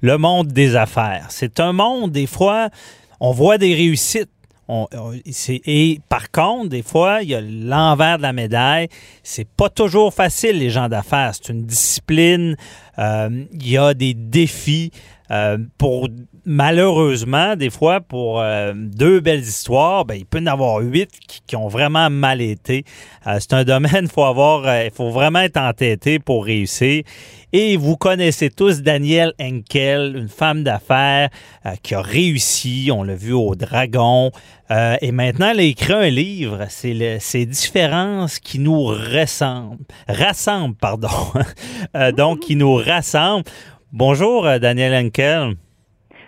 Le monde des affaires. C'est un monde, des fois, on voit des réussites. Et par contre, des fois, il y a l'envers de la médaille. C'est pas toujours facile, les gens d'affaires. C'est une discipline. euh, Il y a des défis. euh, pour malheureusement, des fois, pour euh, deux belles histoires, ben, il peut y en avoir huit qui, ont vraiment mal été. Euh, c'est un domaine, faut avoir, euh, il faut vraiment être entêté pour réussir. Et vous connaissez tous Danielle Henkel, une femme d'affaires qui a réussi. On l'a vu au Dragon. Et maintenant, elle a écrit un livre. C'est ces différences qui nous rassemblent. Rassemblent, pardon. Donc, qui nous rassemblent. Bonjour, Danielle Henkel.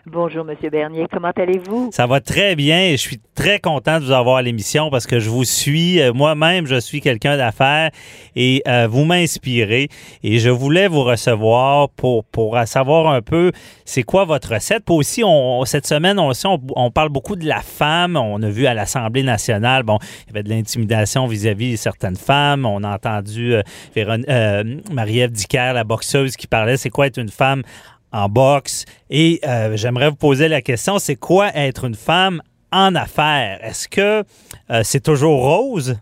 Bonjour, Monsieur Bernier. Comment allez-vous? Ça va très bien et je suis très content de vous avoir à l'émission parce que je vous suis. Euh, Moi-même, je suis quelqu'un d'affaires et euh, vous m'inspirez. Et je voulais vous recevoir pour, savoir un peu c'est quoi votre recette. Puis aussi, cette semaine, on, parle beaucoup de la femme. On a vu à l'Assemblée nationale, bon, il y avait de l'intimidation vis-à-vis certaines femmes. On a entendu euh, euh, Marie-Ève Dicker, la boxeuse, qui parlait c'est quoi être une femme en boxe. Et euh, j'aimerais vous poser la question, c'est quoi être une femme en affaires? Est-ce que euh, c'est toujours rose?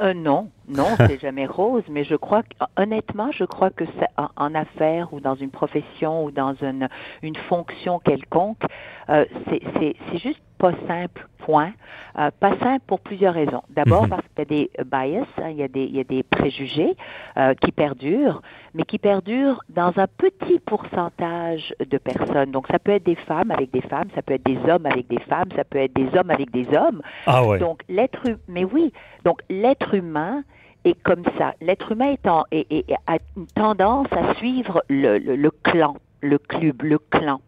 Euh, non, non, c'est jamais rose, mais je crois honnêtement, je crois que c'est en, en affaires ou dans une profession ou dans une, une fonction quelconque, euh, c'est juste pas simple, point. Euh, pas simple pour plusieurs raisons. D'abord Mhm. parce qu'il y a des bias, hein, il, y a des, il y a des préjugés euh, qui perdurent, mais qui perdurent dans un petit pourcentage de personnes. Donc ça peut être des femmes avec des femmes, ça peut être des hommes avec des femmes, ça peut être des hommes avec des hommes. Ah ouais. Donc, l'être mais oui, donc l'être humain est comme ça. L'être humain est en- est- est- a une tendance à suivre le, le- le clan, le club, le clan.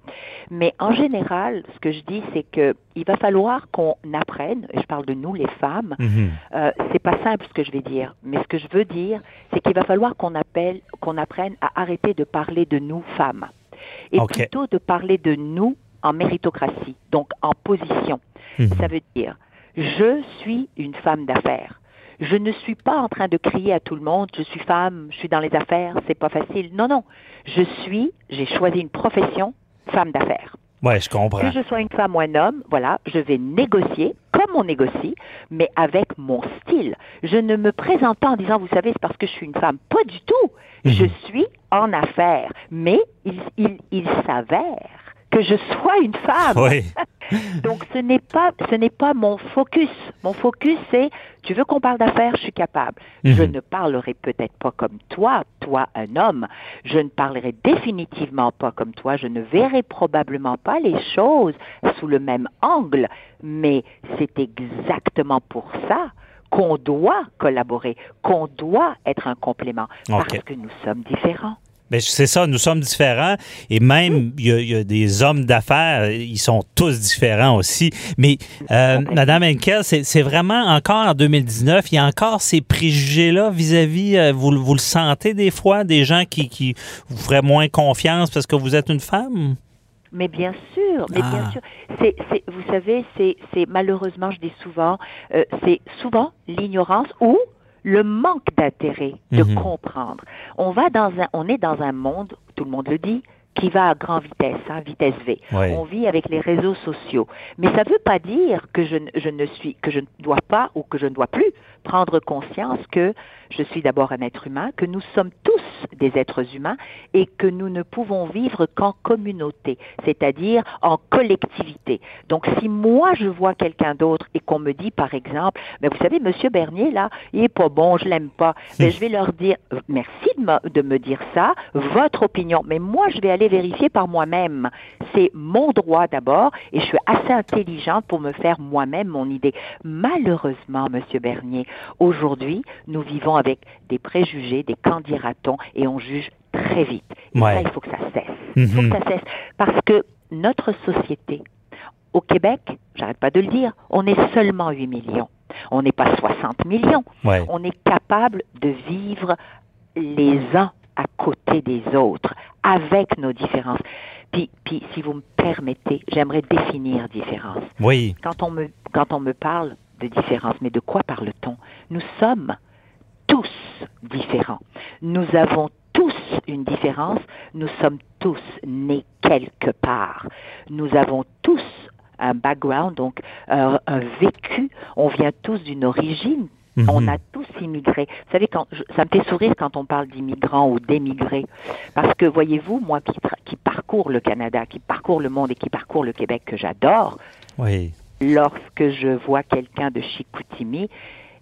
Mais en général, ce que je dis, c'est que il va falloir qu'on apprenne, et je parle de nous les femmes, Mhm. euh, c'est pas simple ce que je vais dire, mais ce que je veux dire, c'est qu'il va falloir qu'on appelle, qu'on apprenne à arrêter de parler de nous femmes et plutôt de parler de nous en méritocratie, donc en position. Mhm. Ça veut dire, je suis une femme d'affaires. Je ne suis pas en train de crier à tout le monde, je suis femme, je suis dans les affaires, c'est pas facile. Non, non. Je suis, j'ai choisi une profession, femme d'affaires. Ouais, je comprends. Que je sois une femme ou un homme, voilà, je vais négocier comme on négocie, mais avec mon style. Je ne me présente pas en disant, vous savez, c'est parce que je suis une femme. Pas du tout. Je Mhm. suis en affaires. Mais il, il, il s'avère que je sois une femme. Oui. Donc ce n'est pas ce n'est pas mon focus. Mon focus c'est tu veux qu'on parle d'affaires, je suis capable. Je Mhm. ne parlerai peut-être pas comme toi, toi un homme. Je ne parlerai définitivement pas comme toi. Je ne verrai probablement pas les choses sous le même angle. Mais c'est exactement pour ça qu'on doit collaborer, qu'on doit être un complément, parce que nous sommes différents. Ben, c'est ça, nous sommes différents et même il y, a- il y a des hommes d'affaires, ils sont tous différents aussi. Mais euh, Complètement. Madame Henkel, c'est vraiment encore en 2019, il y a encore ces préjugés-là vis-à-vis, euh, vous, vous le sentez des fois, des gens qui, qui vous feraient moins confiance parce que vous êtes une femme? Mais bien sûr, mais Ah. bien sûr. C'est, c'est, vous savez, c'est, c'est malheureusement, je dis souvent, euh, c'est souvent l'ignorance ou le manque d'intérêt de Mhm. comprendre. On va dans un, on est dans un monde, tout le monde le dit, qui va à grande vitesse, hein, vitesse V. Oui. On vit avec les réseaux sociaux. Mais ça ne veut pas dire que je, ne- je ne suis, que je ne dois pas ou que je ne dois plus prendre conscience que je suis d'abord un être humain, que nous sommes tous des êtres humains et que nous ne pouvons vivre qu'en communauté, c'est-à-dire en collectivité. Donc si moi je vois quelqu'un d'autre et qu'on me dit par exemple, mais vous savez, Monsieur Bernier là, il est pas bon, je l'aime pas, mais je vais leur dire merci de me, de me dire ça, votre opinion, mais moi je vais aller vérifier par moi-même. C'est mon droit d'abord et je suis assez intelligente pour me faire moi-même mon idée. Malheureusement, Monsieur Bernier, aujourd'hui, nous vivons avec des préjugés, des qu'en dira-t-on, et on juge très vite. Et Ouais. ça, il faut que ça cesse. Il faut Mhm. que ça cesse. Parce que notre société, au Québec, j'arrête pas de le dire, on est seulement 8 millions. On n'est pas 60 millions. Ouais. On est capable de vivre les uns à côté des autres, avec nos différences. Puis, puis si vous me permettez, j'aimerais définir différence. Oui. Quand on me, quand on me parle de différence, mais de quoi parle-t-on? Nous sommes tous différents. Nous avons tous une différence. Nous sommes tous nés quelque part. Nous avons tous un background, donc euh, un vécu. On vient tous d'une origine. Mhm. On a tous immigré. Vous savez, quand, je- ça me fait sourire quand on parle d'immigrants ou d'émigrés. Parce que, voyez-vous, moi qui, parcours le Canada, qui parcours le monde et qui parcours le Québec, que j'adore, Oui. lorsque je vois quelqu'un de Chicoutimi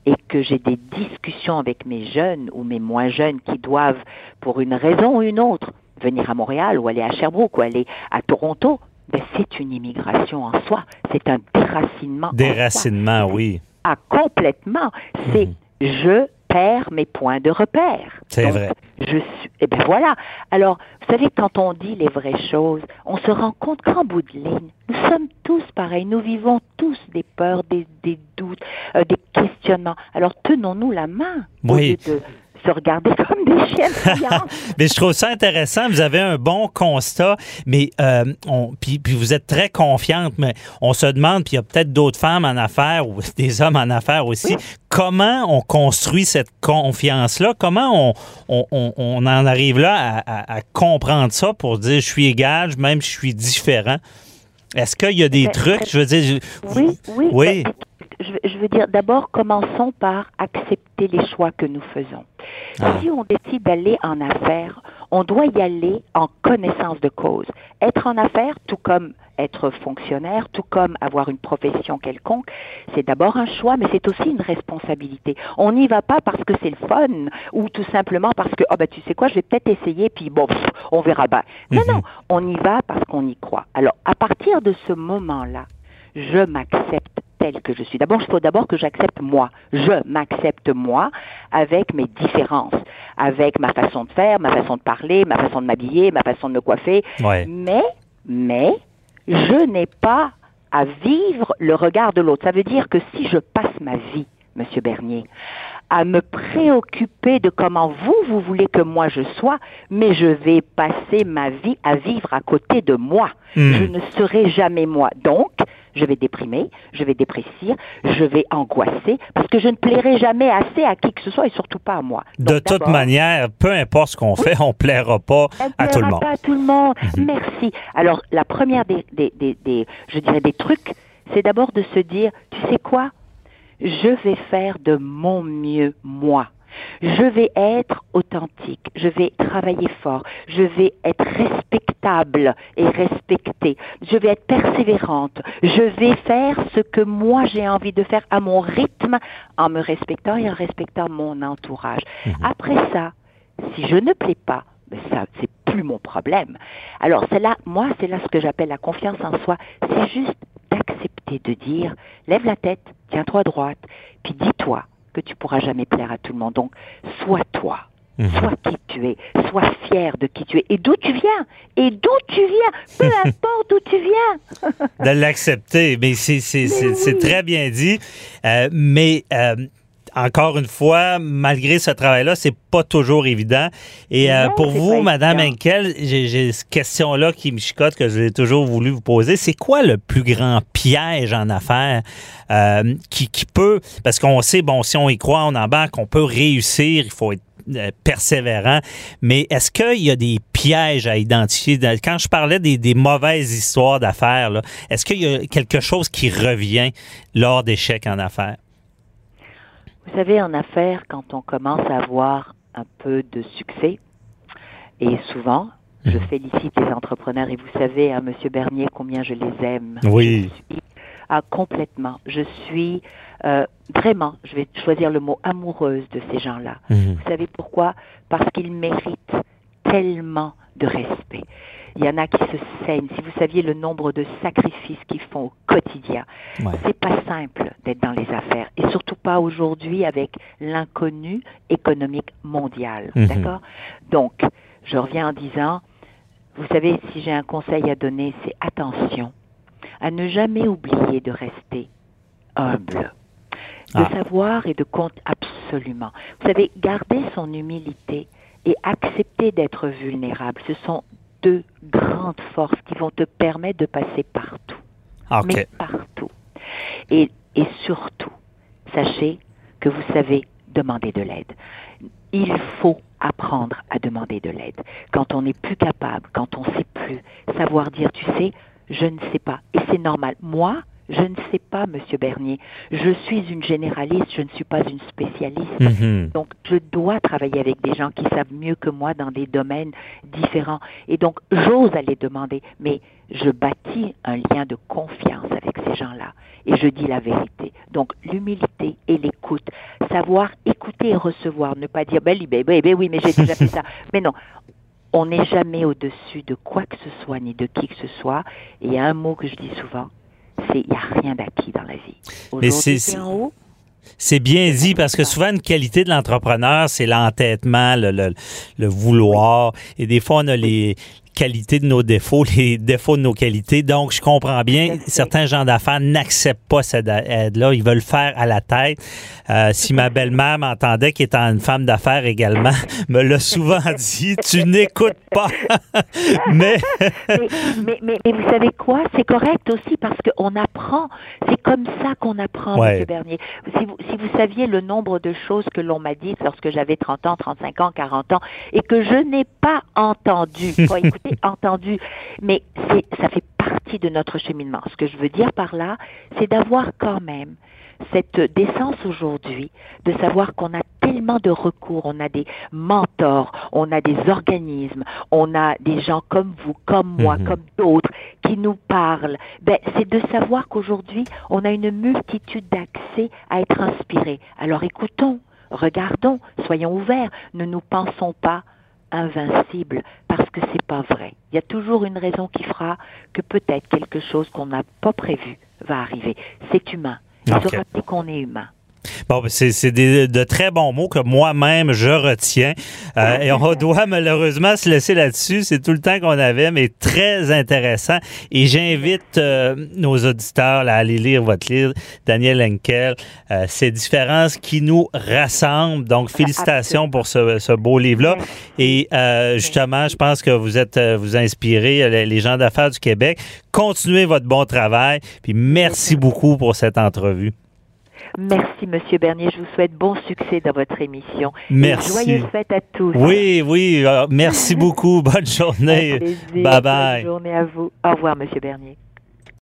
et que j'ai des discussions avec mes jeunes ou mes moins jeunes qui doivent, pour une raison ou une autre, venir à Montréal ou aller à Sherbrooke ou aller à Toronto, ben c'est une immigration en soi. C'est un déracinement. en soi. Déracinement, oui. Ah, complètement. C'est je perds mes points de repère. C'est vrai. Je suis. Eh bien voilà. Alors, vous savez, quand on dit les vraies choses, on se rend compte qu'en bout de ligne, nous sommes tous pareils. Nous vivons tous des peurs, des, des doutes, euh, des questionnements. Alors, tenons-nous la main au Oui. lieu de se regarder comme des chiens. Mais je trouve ça intéressant. Vous avez un bon constat, mais euh, on, puis, puis vous êtes très confiante, mais on se demande, puis il y a peut-être d'autres femmes en affaires ou des hommes en affaires aussi, comment on construit cette confiance-là? Comment on, on, on- on en arrive là à, à- à comprendre ça pour dire je suis égal, même je suis différent? Est-ce qu'il y a des Ben, trucs, je veux dire... je- Oui, oui. Oui. ben, Je, veux- je veux dire, d'abord, commençons par accepter les choix que nous faisons. Ah. Si on décide d'aller en affaires, on doit y aller en connaissance de cause. Être en affaires, tout comme être fonctionnaire, tout comme avoir une profession quelconque, c'est d'abord un choix, mais c'est aussi une responsabilité. On n'y va pas parce que c'est le fun ou tout simplement parce que, oh ben tu sais quoi, je vais peut-être essayer, puis bon, pff, on verra bien. Non, Mhm. non, on y va parce qu'on y croit. Alors, à partir de ce moment-là, je m'accepte tel que je suis. D'abord, il faut d'abord que j'accepte moi. Je m'accepte moi avec mes différences, avec ma façon de faire, ma façon de parler, ma façon de m'habiller, ma façon de me coiffer. Ouais. Mais, mais, je n'ai pas à vivre le regard de l'autre. Ça veut dire que si je passe ma vie, Monsieur Bernier, à me préoccuper de comment vous, vous voulez que moi je sois, mais je vais passer ma vie à vivre à côté de moi. Hmm. Je ne serai jamais moi. Donc, je vais déprimer, je vais déprécier, je vais angoisser, parce que je ne plairai jamais assez à qui que ce soit et surtout pas à moi. De toute manière, peu importe ce qu'on fait, on plaira pas à tout le plaira monde. pas à tout le monde. Mhm. Merci. Alors, la première des, des, des, des- je dirais des trucs, c'est d'abord de se dire, tu sais quoi? Je vais faire de mon mieux, moi. Je vais être authentique, je vais travailler fort, je vais être respectable et respectée, je vais être persévérante, je vais faire ce que moi j'ai envie de faire à mon rythme en me respectant et en respectant mon entourage. Après ça, si je ne plais pas, ben ça, c'est plus mon problème. Alors, c'est là, moi, c'est là ce que j'appelle la confiance en soi. C'est juste d'accepter de dire, lève la tête, tiens-toi droite, puis dis-toi que tu pourras jamais plaire à tout le monde. Donc, sois toi. Mhm. Sois qui tu es, sois fier de qui tu es et d'où tu viens, et d'où tu viens, peu importe d'où tu viens. de l'accepter. Mais c'est très bien dit. Euh, mais euh, encore une fois, malgré ce travail-là, c'est pas toujours évident. Et euh, pour vous, Madame. Henkel, j'ai cette question-là qui me chicote, que j'ai toujours voulu vous poser. C'est quoi le plus grand piège en affaires euh, qui, qui peut, parce qu'on sait, bon, si on y croit, on embarque, on peut réussir, il faut être euh, persévérant, mais est-ce qu'il y a des pièges à identifier? Quand je parlais des, des mauvaises histoires d'affaires, est-ce qu'il y a quelque chose qui revient lors d'échecs en affaires? Vous savez, en affaires, quand on commence à avoir un peu de succès, et souvent, je Mhm. félicite les entrepreneurs, et vous savez, hein, Monsieur Bernier, combien je les aime. Oui. Je suis- ah, complètement. Je suis euh, vraiment, je vais choisir le mot, amoureuse de ces gens-là. Mhm. Vous savez pourquoi? Parce qu'ils méritent tellement de respect. Il y en a qui se saignent. Si vous saviez le nombre de sacrifices qu'ils font au quotidien, Ouais. c'est pas simple d'être dans les affaires et surtout pas aujourd'hui avec l'inconnu économique mondial. Mhm. D'accord? Donc, je reviens en disant vous savez, si j'ai un conseil à donner, c'est attention à ne jamais oublier de rester humble, de Ah. savoir et de compte absolument. Vous savez, garder son humilité et accepter d'être vulnérable, ce sont deux grandes forces qui vont te permettre de passer partout OK. mais partout. Et, et surtout, sachez que vous savez demander de l'aide. Il faut apprendre à demander de l'aide. Quand on n'est plus capable, quand on ne sait plus, savoir dire, tu sais, je ne sais pas. Et c'est normal. Moi, je ne sais pas, Monsieur Bernier. Je suis une généraliste, je ne suis pas une spécialiste. Mhm. Donc, je dois travailler avec des gens qui savent mieux que moi dans des domaines différents. Et donc, j'ose aller demander, mais je bâtis un lien de confiance avec ces gens-là. Et je dis la vérité. Donc, l'humilité et l'écoute. Savoir écouter et recevoir. Ne pas dire, ben, ben, ben, oui, mais j'ai déjà fait ça. Mais non. On n'est jamais au-dessus de quoi que ce soit, ni de qui que ce soit. Et il y a un mot que je dis souvent, il n'y a rien d'acquis dans la vie. Mais c'est- en haut, C'est bien dit parce que souvent une qualité de l'entrepreneur, c'est l'entêtement, le, le- le vouloir. Et des fois, on a les qualités de nos défauts, les défauts de nos qualités. Donc, je comprends bien, certains gens d'affaires n'acceptent pas cette aide-là. Ils veulent faire à la tête. Euh, si ma belle-mère m'entendait, qui est une femme d'affaires également, me l'a souvent dit, tu n'écoutes pas. Mais mais, mais, mais, mais vous savez quoi? C'est correct aussi parce qu'on apprend. C'est comme ça qu'on apprend, Ouais. M. Bernier. Si vous, si vous saviez le nombre de choses que l'on m'a dites lorsque j'avais 30 ans, 35 ans, 40 ans, et que je n'ai pas entendu, pas écouté, entendu, mais ça fait partie de notre cheminement. Ce que je veux dire par là, c'est d'avoir quand même cette décence aujourd'hui de savoir qu'on a tellement de recours, on a des mentors, on a des organismes, on a des gens comme vous, comme moi, Mhm. comme d'autres qui nous parlent. Ben, c'est de savoir qu'aujourd'hui, on a une multitude d'accès à être inspiré. Alors écoutons, regardons, soyons ouverts, ne nous pensons pas invincibles parce que c'est pas vrai. Il y a toujours une raison qui fera que peut-être quelque chose qu'on n'a pas prévu va arriver. C'est humain. Il Ok. se rappeler qu'on est humain. Bon, ben, c'est c'est des- de très bons mots que moi-même je retiens. Euh, et on doit malheureusement se laisser là-dessus. C'est tout le temps qu'on avait, mais très intéressant. Et j'invite euh, nos auditeurs là, à aller lire votre livre, Daniel Henkel, euh, Ces différences qui nous rassemblent. Donc, félicitations pour ce, ce beau livre-là. Et euh, justement, je pense que vous êtes euh, vous inspirez euh, les gens d'affaires du Québec. Continuez votre bon travail. Puis merci beaucoup pour cette entrevue. Merci, Monsieur Bernier. Je vous souhaite bon succès dans votre émission. Merci. joyeuses fêtes à tous. Oui, oui. euh, merci beaucoup. Bonne journée. Plaisir. Bye bye. Bonne journée à vous. Au revoir, Monsieur Bernier.